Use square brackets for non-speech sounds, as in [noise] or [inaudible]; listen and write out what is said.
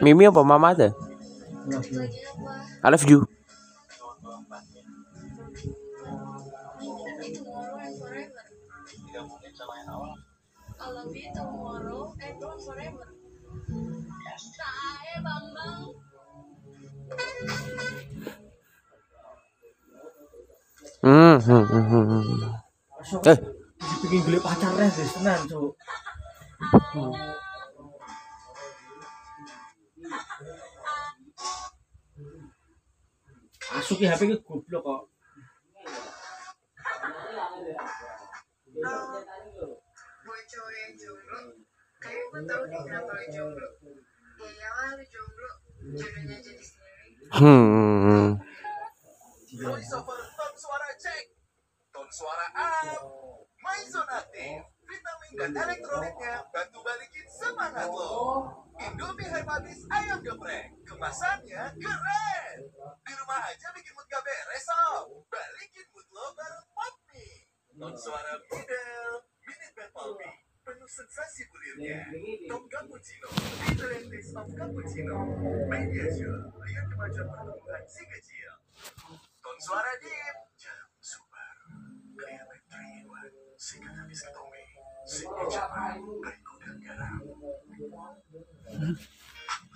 Mimi apa mama tuh? Apa? I love you. Hmm, hmm, hmm, hmm, hmm. Eh, bikin gede pacarnya guys tenan cuk Asuh ki HP ki goblok kok. jomblo kayak gue tau nih kenapa lo jomblo ya iyalah lo jomblo jodohnya jadi sendiri hmm. Voice over ton suara cek, ton suara up, main dan elektrolitnya bantu balikin semangat lo. Indomie Herbadis ayam geprek, kemasannya keren. Di rumah aja bikin mood gak beres sob. Balikin mood lo bareng Popmi. Ton suara middle, minute band Popmi, penuh sensasi gulirnya. Top Cappuccino, Italian taste of Cappuccino. Media Show, lihat kemajuan pertumbuhan si kecil. Ton suara deep, jarum super. Clear by 3 in 1, Xin chào hai, anh cũng đừng cả nào. [laughs]